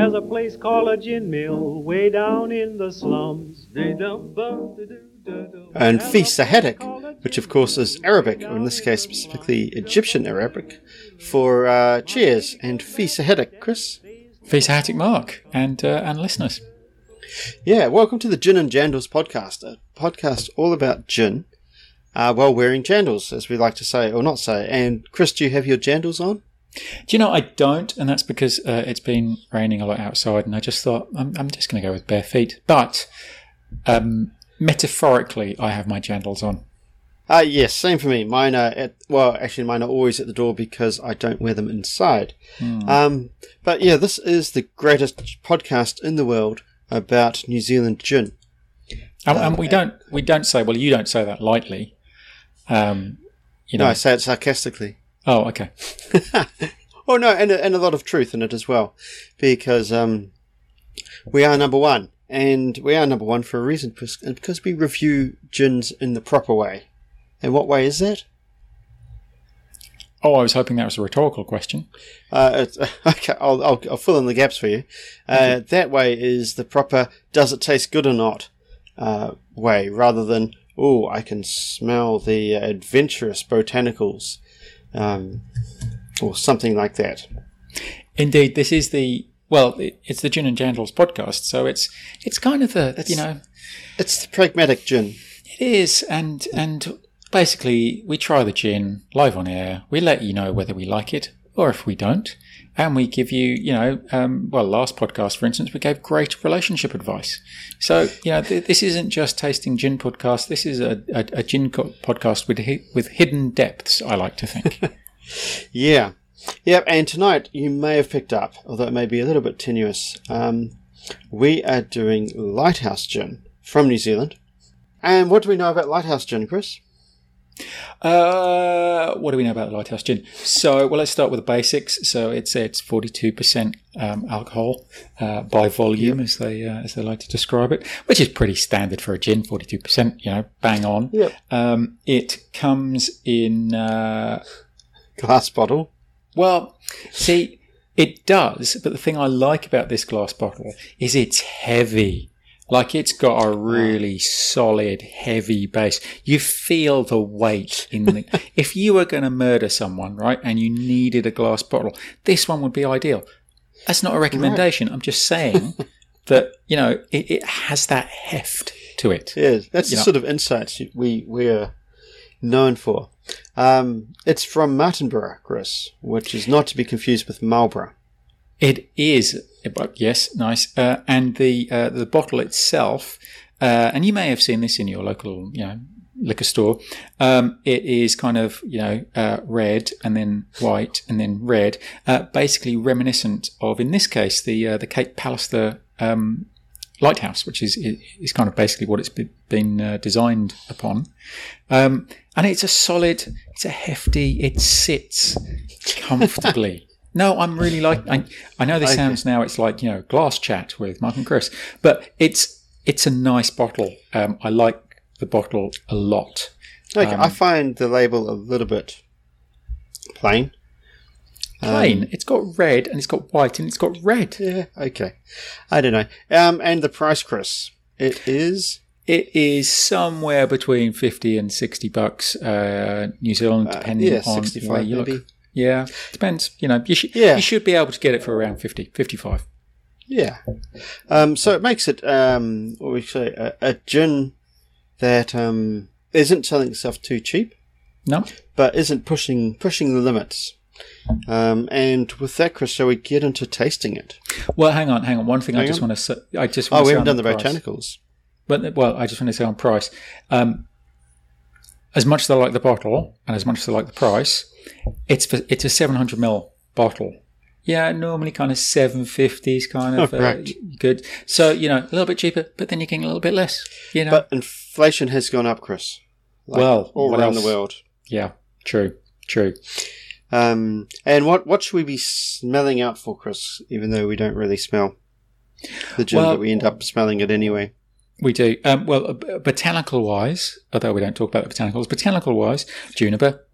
There's a place called a gin mill way down in the slums. And fi Sahadik, which of course is Arabic, or in this case specifically Egyptian Arabic, for uh, cheers and fi Sahadik, Chris. Fi Sahadik Mark and, uh, and listeners. Yeah, welcome to the Gin and Jandals podcast, a podcast all about gin uh, while wearing jandals, as we like to say, or not say. And Chris, do you have your jandals on? Do you know I don't, and that's because uh, it's been raining a lot outside, and I just thought I'm, I'm just going to go with bare feet. But um, metaphorically, I have my jandals on. Uh, yes, same for me. Mine are at, well, actually, mine are always at the door because I don't wear them inside. Hmm. Um, but yeah, this is the greatest podcast in the world about New Zealand gin. And, and we don't we don't say well, you don't say that lightly. Um, you know. No, I say it sarcastically. Oh, okay. oh no, and a, and a lot of truth in it as well, because um, we are number one, and we are number one for a reason, because- because we review gins in the proper way. And what way is that? Oh, I was hoping that was a rhetorical question. Uh, it's, okay, I'll, I'll, I'll fill in the gaps for you. Uh, that way is the proper does it taste good or not uh, way, rather than oh I can smell the adventurous botanicals, um, or something like that. Indeed, this is the well, it's the Gin and Jandals podcast, so it's it's kind of the you know It's the pragmatic gin. it is, and and basically we try the gin live on air. We let you know whether we like it or if we don't, and we give you you know um, well last podcast for instance we gave great relationship advice. So you know th- this isn't just tasting gin podcast. This is a, a, a gin co- podcast with hi- with hidden depths. I like to think. Yeah. Yep, and tonight you may have picked up, although it may be a little bit tenuous, um, we are doing Lighthouse Gin from New Zealand. And what do we know about Lighthouse Gin, Chris? Uh, what do we know about the Lighthouse Gin? So, well, let's start with the basics. So, it's it's forty two percent um, alcohol uh, by volume, as they uh, as they like to describe it, which is pretty standard for a gin. Forty two percent, you know, bang on. Yep. Um, it comes in. Uh, Glass bottle. well, see, it does, but the thing I like about this glass bottle is it's heavy. Like it's got a really solid, heavy base. You feel the weight in the. if you were going to murder someone, right, and you needed a glass bottle, this one would be ideal. That's not a recommendation. I'm just saying that you know it, it has that heft to it. Yeah, that's the Yeah. sort of insights we, we're known for. Um, it's from Martinborough, Chris, which is not to be confused with Marlborough. It is, but yes, nice. Uh, and the uh, the bottle itself, uh, and you may have seen this in your local, you know, liquor store. Um, it is kind of you know uh, red and then white and then red, uh, basically reminiscent of, in this case, the uh, the Cape Palliser um, lighthouse, which is is kind of basically what it's been designed upon. Um, and it's a solid, it's a hefty, it sits comfortably. No, I'm really like. I, I know this sounds now. It's like you know glass chat with Mark and Chris, but it's it's a nice bottle. Um, I like the bottle a lot. Okay, Um, I find the label a little bit plain. Plain. it's got red and it's got white and it's got red. Yeah, okay. I don't know. Um, and the price, Chris, it is It is somewhere between fifty and sixty bucks uh, New Zealand, depending yeah, on where you look. Yeah, depends. You know, you should Yeah. you should be able to get it for around 50, 55. Yeah. Um, so it makes it, um, what we say, a, a gin that um, isn't selling itself too cheap, No, but isn't pushing pushing the limits. Um, and with that, Chris, shall we get into tasting it? well, hang on, hang on. One thing I just on. want to say, I just Oh, want to we say haven't on done the price. botanicals. But well, I just want to say on price. Um, as much as I like the bottle and as much as I like the price, it's for, it's a seven hundred ml bottle. Yeah, normally kind of seven fifties, kind of Oh, uh, good. So you know, a little bit cheaper, but then you're getting a little bit less. You know, But inflation has gone up, Chris. Like, Well, all what around else? the world. yeah, true, true. Um, and what what should we be smelling out for, Chris? Even though we don't really smell the gin, Well- but we end up smelling it anyway. We do. Um, well, uh, botanical wise, although we don't talk about the botanicals, botanical wise, juniper,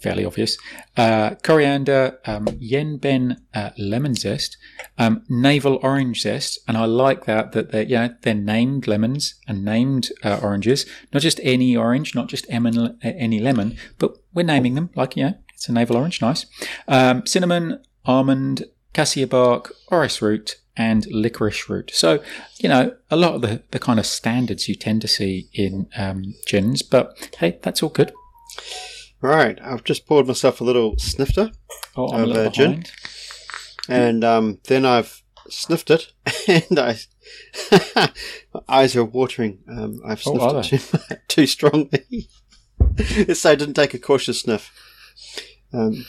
fairly obvious. Uh, coriander, um, Yen Ben uh, lemon zest, um, navel orange zest, and I like that that they're yeah they're named lemons and named uh, oranges, not just any orange, not just em- any lemon, but we're naming them like yeah it's a navel orange, nice. Um, cinnamon, almond, cassia bark, orris root, and licorice root. So, you know, a lot of the, the kind of standards you tend to see in um, gins, but hey, that's all good. Right, I've just poured myself a little snifter Oh, I'm a of gin, and um, then I've sniffed it, and I my eyes are watering. Um, I've Oh, sniffed it too, too strongly. so I didn't take a cautious sniff. Um,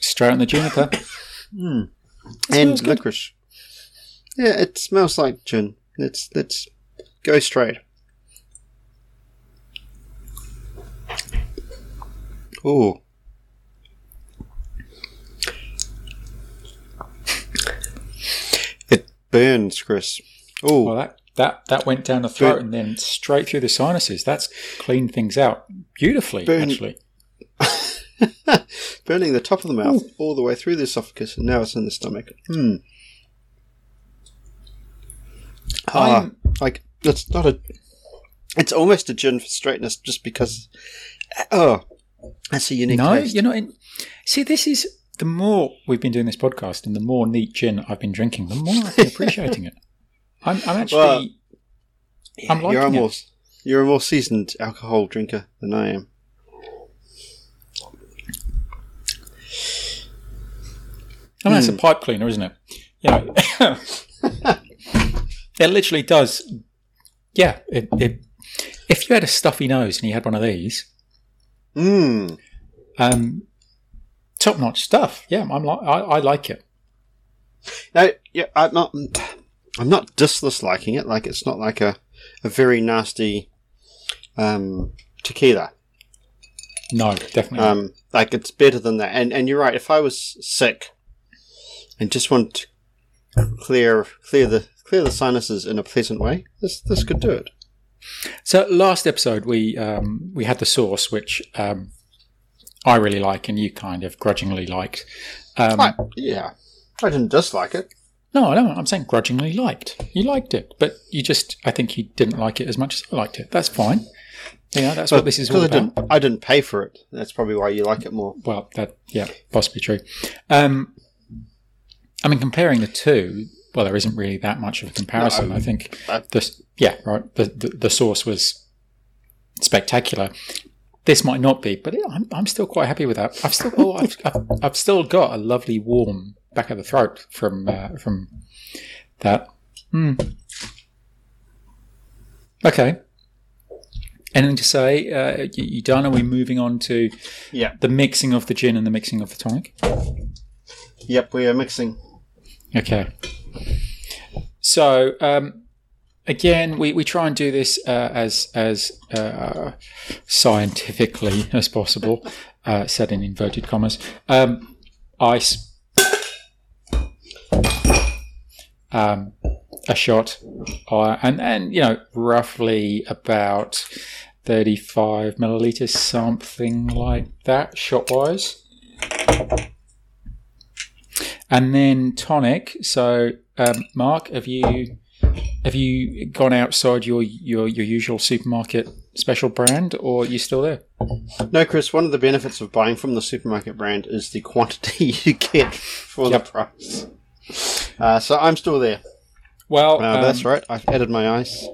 Straight on the juniper. and good. licorice. Yeah, it smells like gin. Let's let's go straight. Oh. It burns, Chris. Oh, Well, that, that, that went down the throat Burn- and then straight through the sinuses. That's cleaned things out beautifully, Burn- actually. Burning the top of the mouth all the way through the esophagus, and now it's in the stomach. Hmm. Ah, I'm- like it's not a. It's almost a gin for straightness, just because. Oh, that's a unique No, taste. you're not in. See, this is the more we've been doing this podcast and the more neat gin I've been drinking, the more I've been appreciating it. I'm, I'm actually. Well, I'm you're a liking it. you're a more seasoned alcohol drinker than I am. I mean, it's Hmm. a pipe cleaner, isn't it? You know, it literally does. Yeah, it, it, if you had a stuffy nose and you had one of these, Mmm. um, top notch stuff. Yeah, I'm like, I, I like it. No, yeah, I'm not. I'm not disliking it. Like it's not like a, a very nasty um, tequila. No, definitely. Um, like it's better than that. And and you're right. If I was sick and just want to clear clear the clear the sinuses in a pleasant way, this this could do it. So last episode we um, we had the sauce, which um, I really like, and you kind of grudgingly liked. Um, I, yeah, I didn't dislike it. no, no, I'm saying grudgingly liked. You liked it, but you just I think you didn't like it as much as I liked it. That's fine. Yeah, that's what this is all I about. didn't I didn't pay for it. That's probably why you like it more. Well, that yeah, possibly true. Um, I mean, comparing the two, well, there isn't really that much of a comparison. No, I think the yeah, right. The, the the sauce was spectacular. This might not be, but I'm, I'm still quite happy with that. I've still oh, I've, I've, I've still got a lovely warm back of the throat from uh, from that. Hmm. Okay. Anything to say? Uh, you, you done? Are we moving on to Yeah. the mixing of the gin and the mixing of the tonic? Yep, we are mixing. Okay. So um, again, we, we try and do this uh, as as uh, scientifically as possible, uh, said in inverted commas. Um, ice, um, a shot, uh, and and you know roughly about thirty five milliliters, something like that, shot wise and then tonic. So, um, Mark, have you have you gone outside your your, your usual supermarket special brand, or are you still there? No, Chris, one of the benefits of buying from the supermarket brand is the quantity you get for Yep. the price. Uh, so I'm still there. Well, Uh, um, that's right. I've added my ice.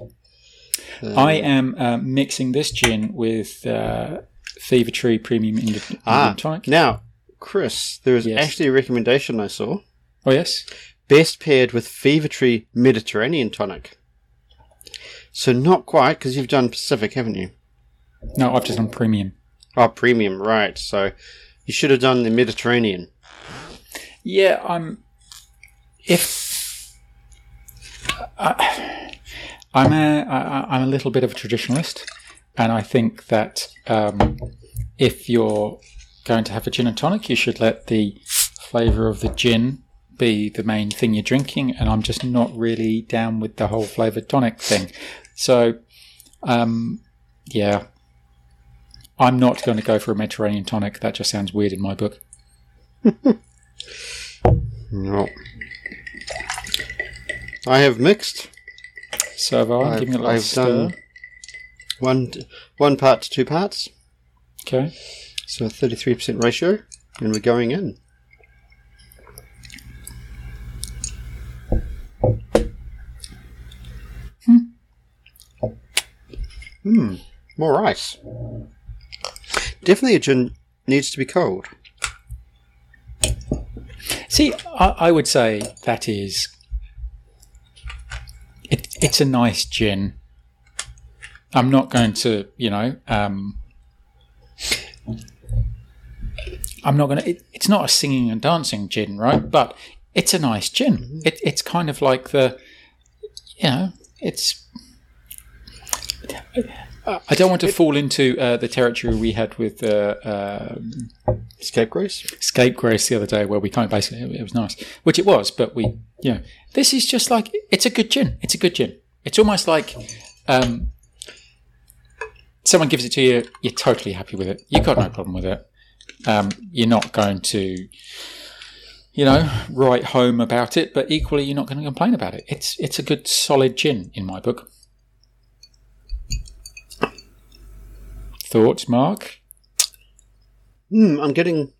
Uh, I am uh, mixing this gin with uh, Fever Tree Premium Indi- Indian ah, Tonic. now, Chris, there is Yes. actually a recommendation I saw. Oh yes, Best paired with Fever Tree Mediterranean tonic. So not quite, because you've done Pacific, haven't you? no, I've just done premium. Oh, premium, right. So you should have done the Mediterranean. Yeah, I'm. If I, I'm a, I, I'm a little bit of a traditionalist, and I think that um, if you're going to have a gin and tonic, you should let the flavour of the gin be the main thing you're drinking. And I'm just not really down with the whole flavoured tonic thing. So, um, yeah. I'm not going to go for a Mediterranean tonic. That just sounds weird in my book. No. I have mixed. So have I. I've- giving it a little I've stir. done- One, one part to two parts, Okay. So a 33% ratio, and we're going in. Hmm. Hmm. More ice. Definitely a gin needs to be cold. See, I, I would say that is. It, it's a nice gin. I'm not going to, you know, um, I'm not going to. It's not a singing and dancing gin, right? But it's a nice gin. It, it's kind of like the, you know, it's. I don't want to fall into uh, the territory we had with uh, um Scapegrace? scapegrace the other day where we kind of basically it was nice, which it was, but we you know this is just like it's a good gin. It's a good gin. It's almost like um, someone gives it to you, you're totally happy with it. You've got no problem with it. Um, you're not going to you know write home about it, but equally you're not going to complain about it. It's it's a good solid gin in my book. Thoughts, Mark? Hmm, I'm getting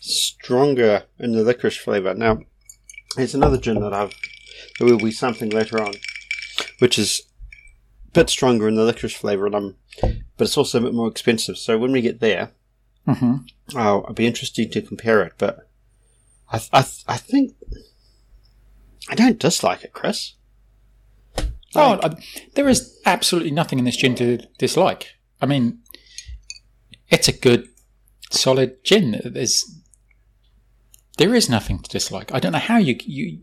stronger in the licorice flavour. Now, there's another gin that I've. There will be something later on, which is a bit stronger in the licorice flavour, and I'm, but it's also a bit more expensive. So when we get there, Mm-hmm. oh, I'll be interesting to compare it. But I, th- I, th- I think I don't dislike it, Chris. Oh, I, there is absolutely nothing in this gin to dislike. I mean, it's a good, solid gin. There's, there is nothing to dislike. I don't know how you you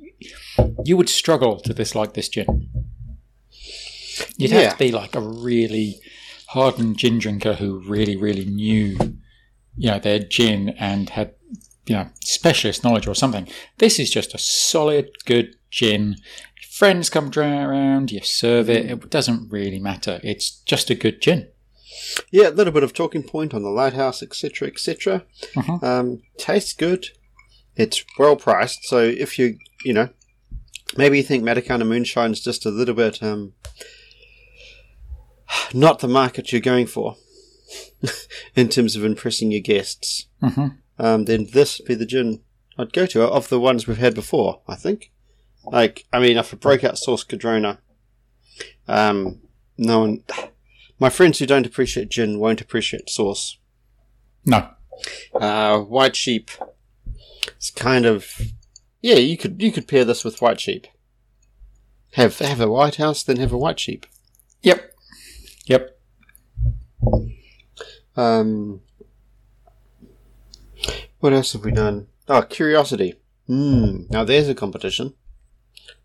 you would struggle to dislike this gin. You'd Yeah. have to be like a really hardened gin drinker who really, really knew, you know, their gin and had, you know, specialist knowledge or something. This is just a solid, good gin. Friends come around, you serve it. It doesn't really matter. It's just a good gin. Yeah, a little bit of talking point on the lighthouse, etc., etc. Mhm. Um, tastes good. It's well priced, so if you you know maybe you think Matakana is just a little bit um, not the market you're going for in terms of impressing your guests, hmm um, then this would be the gin I'd go to of the ones we've had before. I think. Like, I mean, if a breakout sauce Cardrona, um, no one, my friends who don't appreciate gin won't appreciate sauce. No. Uh, white sheep. It's kind of, yeah. You could you could pair this with white sheep. Have have a white house, then have a white sheep. Yep. Yep. Um, what else have we done? Oh, curiosity. Hmm. Now there's a competition.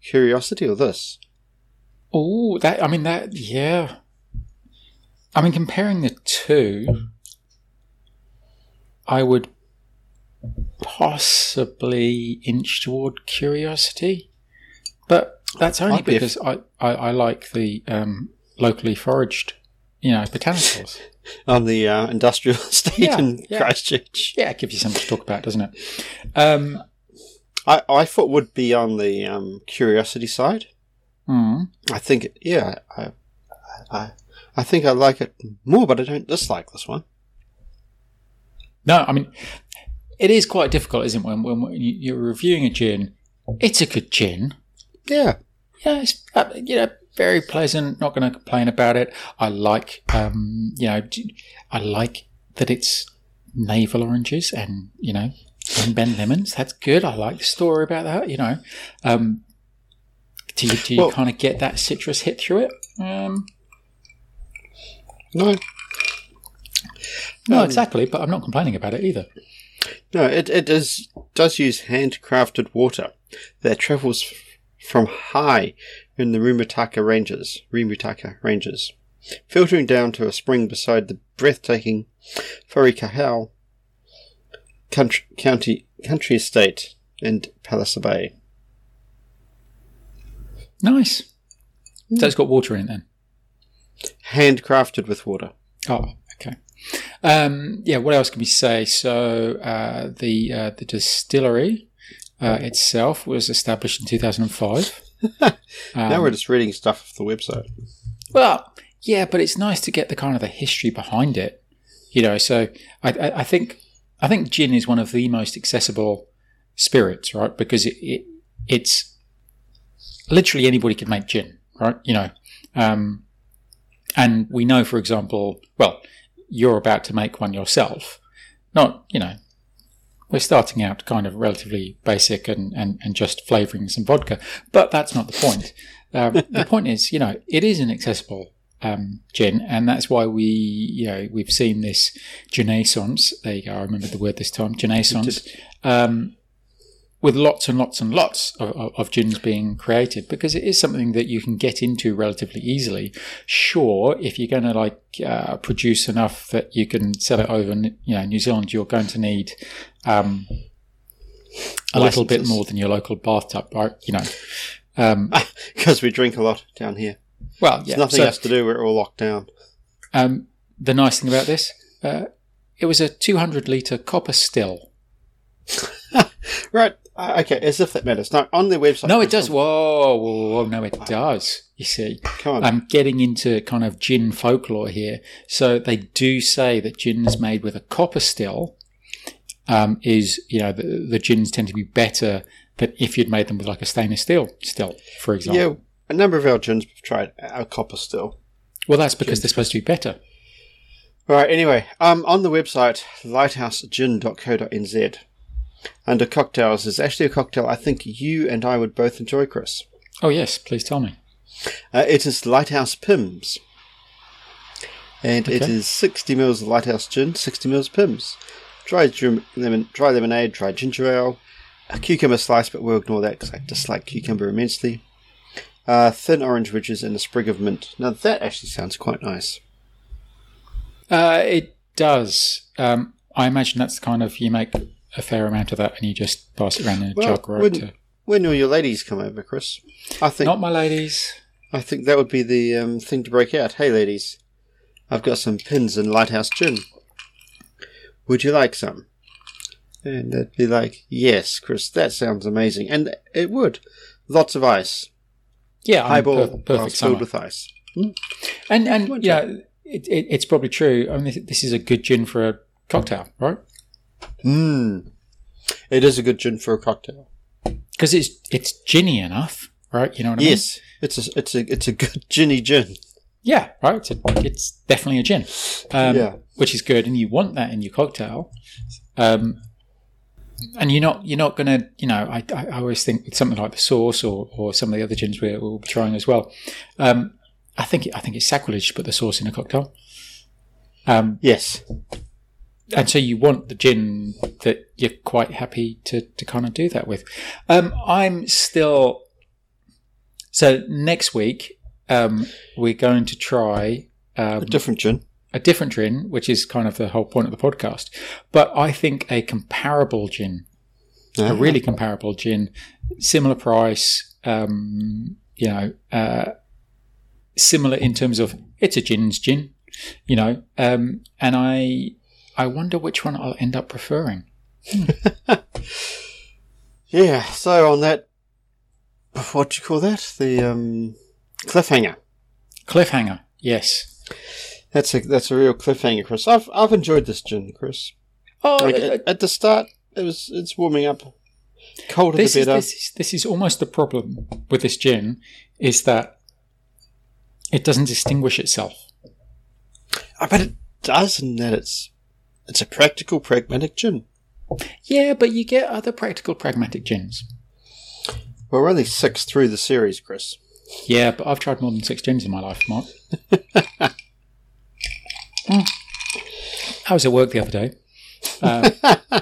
Curiosity or this? Oh, that. I mean, that. Yeah. I mean, comparing the two, I would possibly inch toward curiosity, but that's only because I, I, I like the um, locally foraged, you know, botanicals. On the uh, industrial estate Yeah, in yeah. Christchurch. yeah, it gives you something to talk about, doesn't it? Um, I, I thought would be on the um, curiosity side. hmm. I think, yeah, I, I, I think I like it more, but I don't dislike this one. No, I mean, it is quite difficult, isn't it? When, when you- you're reviewing a gin, it's a good gin. Yeah, Yeah, it's uh, you know very pleasant. Not going to complain about it. I like um, you know I like that it's navel oranges and you know and Ben lemons. That's good. I like the story about that. You know, um, do you, do you Well- kind of get that citrus hit through it? Um, no, no, Um, exactly. But I'm not complaining about it either. no, it it is does use handcrafted water that travels from high in the Rimutaka Ranges, Rimutaka Ranges, filtering down to a spring beside the breathtaking Wharekauhau country, county country estate in Palliser Bay. Nice. So it's got water in it then. Handcrafted with water. Oh, okay. Um, yeah, what else can we say? So uh, the uh, the distillery uh, itself was established in 2005. now we're just reading stuff off the website. Well, yeah, but it's nice to get the kind of the history behind it. You know, so I, I, I think I think gin is one of the most accessible spirits, right? Because it, it it's literally anybody can make gin, right? You know, um, and we know, for example, well, you're about to make one yourself. Not, you know, we're starting out kind of relatively basic and, and, and just flavouring some vodka, but that's not the point. Um, the point is, you know, it is an accessible um, gin, and that's why we, you know, we've seen this genaissance. There you go. I remember the word this time, genaissance. Um, with lots and lots and lots of, of, of, gins being created because it is something that you can get into relatively easily. Sure, if you're going to like uh, produce enough that you can sell it over, you know, New Zealand, you're going to need um, a little bit more than your local bathtub, right? You know, because um, we drink a lot down here. Well, yeah, There's nothing so, else to do. We're all locked down. Um, the nice thing about this, uh, it was a 200 litre copper still. right. Uh, okay, as if that matters. No, on their website. No, it does. Whoa, whoa, whoa, no, it does. You see, Come on. I'm getting into kind of gin folklore here. So they do say that gin is made with a copper still um, is, you know, the, the gins tend to be better than if you'd made them with like a stainless steel still, for example. Yeah, a number of our gins have tried a copper still. Well, that's because they're supposed to be better. All right. Anyway, um, on the website lighthousegin.co.nz under cocktails is actually a cocktail I think you and I would both enjoy, Chris. Oh, yes, please tell me. Uh, it is Lighthouse Pimm's. And okay. it is 60 mils of Lighthouse Gin, 60 mils Pimm's. Dry, lemon, dry lemonade, dry ginger ale, a cucumber slice, but we'll ignore that because I dislike cucumber immensely. Uh, thin orange ridges and a sprig of mint. Now that actually sounds quite nice. Uh, it does. Um, I imagine that's the kind of you make a fair amount of that, and you just pass it around in a well, jug, right? When, to... when will your ladies come over, Chris? I think not my ladies. I think that would be the um, thing to break out. Hey, ladies, I've got some Pimm's and lighthouse gin. Would you like some? And they'd be like, "Yes, Chris, that sounds amazing," and it would. Lots of ice. Yeah, highball per- perfect filled with ice. Hmm? And and yeah, it, it, it's probably true. I mean, this is a good gin for a cocktail, right? Hmm. It is a good gin for a cocktail because it's it's ginny enough, right? You know what I mean? Yes, it's a it's a it's a good ginny gin. Yeah, right. It's, a, it's definitely a gin, um, yeah, which is good, and you want that in your cocktail. Um, and you're not you're not going to you know I, I always think with something like the sauce or, or some of the other gins we're, we'll be trying as well. Um, I think I think it's sacrilege to put the sauce in a cocktail. Um, yes, and so you want the gin that you're quite happy to, to kind of do that with. Um, I'm still. So next week, um, we're going to try um, a different gin. A different gin, which is kind of the whole point of the podcast. But I think a comparable gin, a really comparable gin, similar price, um, you know, uh, similar in terms of it's a gin's gin, you know, um, and I I wonder which one I'll end up preferring. yeah, so on that, what do you call that? The um, cliffhanger. Cliffhanger, yes. That's a that's a real cliffhanger, Chris. I've I've enjoyed this gin, Chris. Oh, like, uh, at, at, the start, it was it's warming up. Colder this the better. Is, this, is, this is almost the problem with this gin, is that it doesn't distinguish itself. I bet it does, in that it's it's a practical, pragmatic gin. Yeah, but you get other practical, pragmatic gins. Well, we're only six through the series, Chris. Yeah, but I've tried more than six gins in my life, Mark. mm. I was at work the other day. Uh,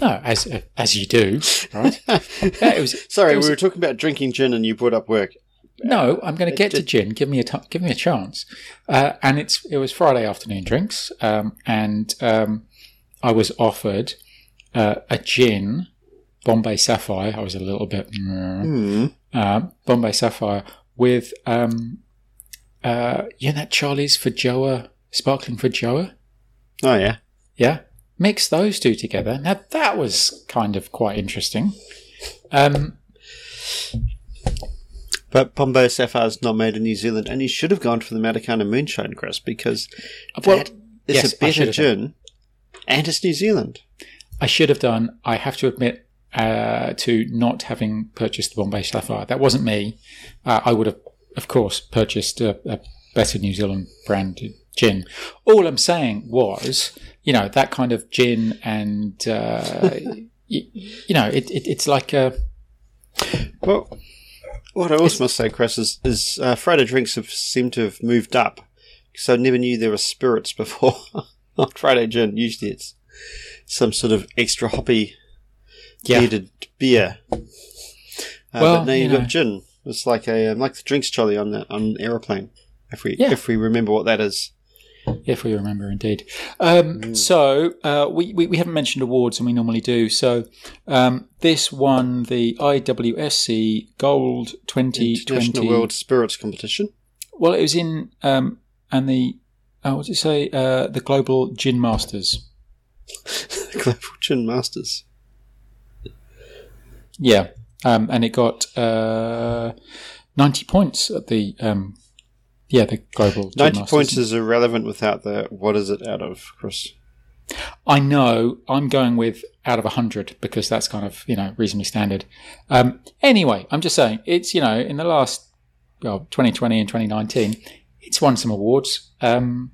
no, as as you do, right? Yeah, it was. Sorry, was, we were talking about drinking gin, and you brought up work. No, I'm going to get to gin. Give me a t- give me a chance. Uh, and it's it was Friday afternoon drinks, um, and um, I was offered uh, a gin, Bombay Sapphire. I was a little bit mm. uh, Bombay Sapphire with um, uh, you know that Charlie's feijoa sparkling feijoa. Oh yeah. Yeah. Mix those two together. Now that was kind of quite interesting. Um, But Bombay Sapphire is not made in New Zealand, and you should have gone for the Matakana Moonshine, Chris, because Well, that is yes, a better gin, and it's New Zealand. I should have done. I have to admit uh, to not having purchased the Bombay Sapphire. That wasn't me. Uh, I would have, of course, purchased a, a better New Zealand brand gin. All I'm saying was, you know, that kind of gin, and uh, you, you know, it, it, it's like a Well, what I also must say, Chris, is, is uh, Friday drinks have seemed to have moved up. So I never knew there were spirits before on Friday gin. Usually it's some sort of extra hoppy yeah. bearded beer. Uh, Well, but now you you've know. got gin. It's like a um, like the drinks trolley on the, on an aeroplane. If we Yeah. if we remember what that is. If we remember, indeed. Um, So uh, we, we we haven't mentioned awards, and we normally do. So um, this won the IWSC Gold International 2020. World Spirits Competition. Well, it was in um, and the uh, what did it say? Uh, the Global Gin Masters. Global Gin Masters. Yeah, um, and it got uh, ninety points at the um, yeah the Global. Ninety Masters. points is irrelevant without the what is it out of, Chris? I know I'm going with out of 100 because that's kind of, you know, reasonably standard. Um, anyway, I'm just saying it's, you know, in the last well, 2020 and 2019, it's won some awards. Um,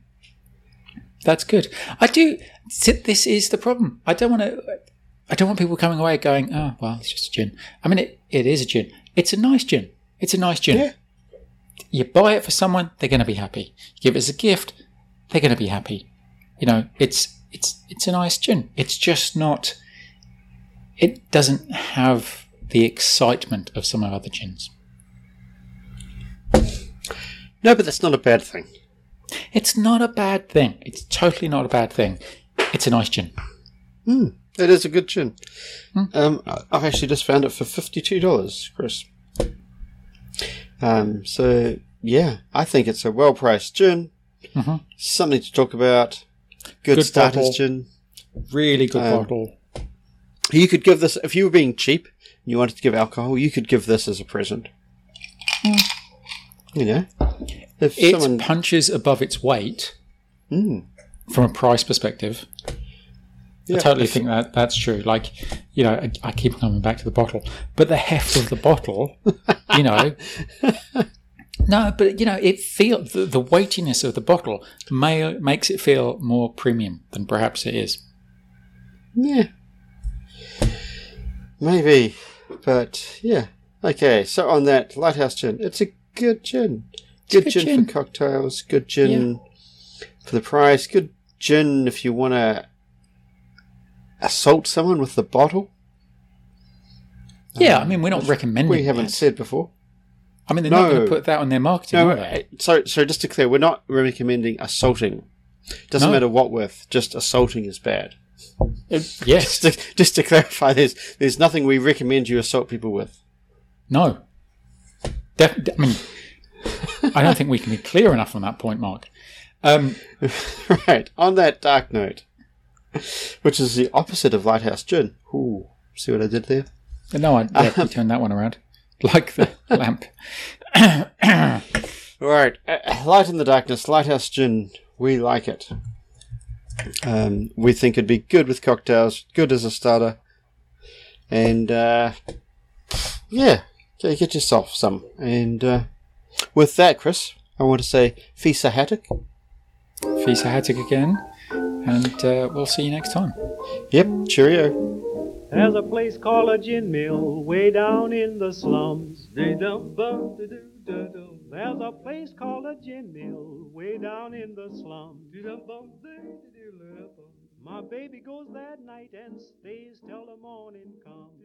that's good. I do. This is the problem. I don't want to. I don't want people coming away going, "Oh, well, it's just a gin." I mean, it, it is a gin. It's a nice gin. It's a nice gin. Yeah. You buy it for someone, they're going to be happy. You give it as a gift, they're going to be happy. You know, it's it's it's a nice gin. It's just not. It doesn't have the excitement of some of other gins. No, but that's not a bad thing. It's not a bad thing. It's totally not a bad thing. It's a nice gin. Hmm. It is a good gin. Hmm. Um, I- I've actually just found it for fifty-two dollars, Chris. Um, so yeah, I think it's a well-priced gin. Mhm. Something to talk about. Good, Good starters bottle. gin. Really good Um, bottle. You could give this if you were being cheap and you wanted to give alcohol. You could give this as a present. You know, if It someone punches above its weight Mm. from a price perspective. Yeah, I totally think that that's true. Like, you know, I, I keep coming back to the bottle, but the heft of the bottle, you know. No, but you know, it feel the, the weightiness of the bottle may, makes it feel more premium than perhaps it is. Yeah. Maybe. But yeah. Okay, so on that Lighthouse Gin, it's a good gin. Good, good gin, gin. for cocktails, good gin for the price, good gin if you want to assault someone with the bottle. Yeah, I mean, we're not recommending. We haven't that. said before. I mean, they're not going to put that on their marketing. No, uh, so so just to clear, we're not recommending assaulting. Doesn't No. matter what with, just assaulting is bad. It- yes. Just to, just to clarify, there's there's nothing we recommend you assault people with. No. Def- I mean, I don't think we can be clear enough on that point, Mark. Um, right. On that dark note, which is the opposite of Lighthouse Gin. Ooh, see what I did there? no, I definitely turned that one around, like the lamp. Right. Uh, Light in the darkness, Lighthouse Gin. We like it. Um, we think it'd be good with cocktails, good as a starter, and uh, yeah, get get yourself some. And uh, with that, Chris, I want to say Fisa Hattic. Fisa Hattic again, and uh, we'll see you next time. Yep, cheerio. There's a place called a gin mill way down in the slums. There's a place called a gin mill way down in the slums. My baby goes that night and stays till the morning comes.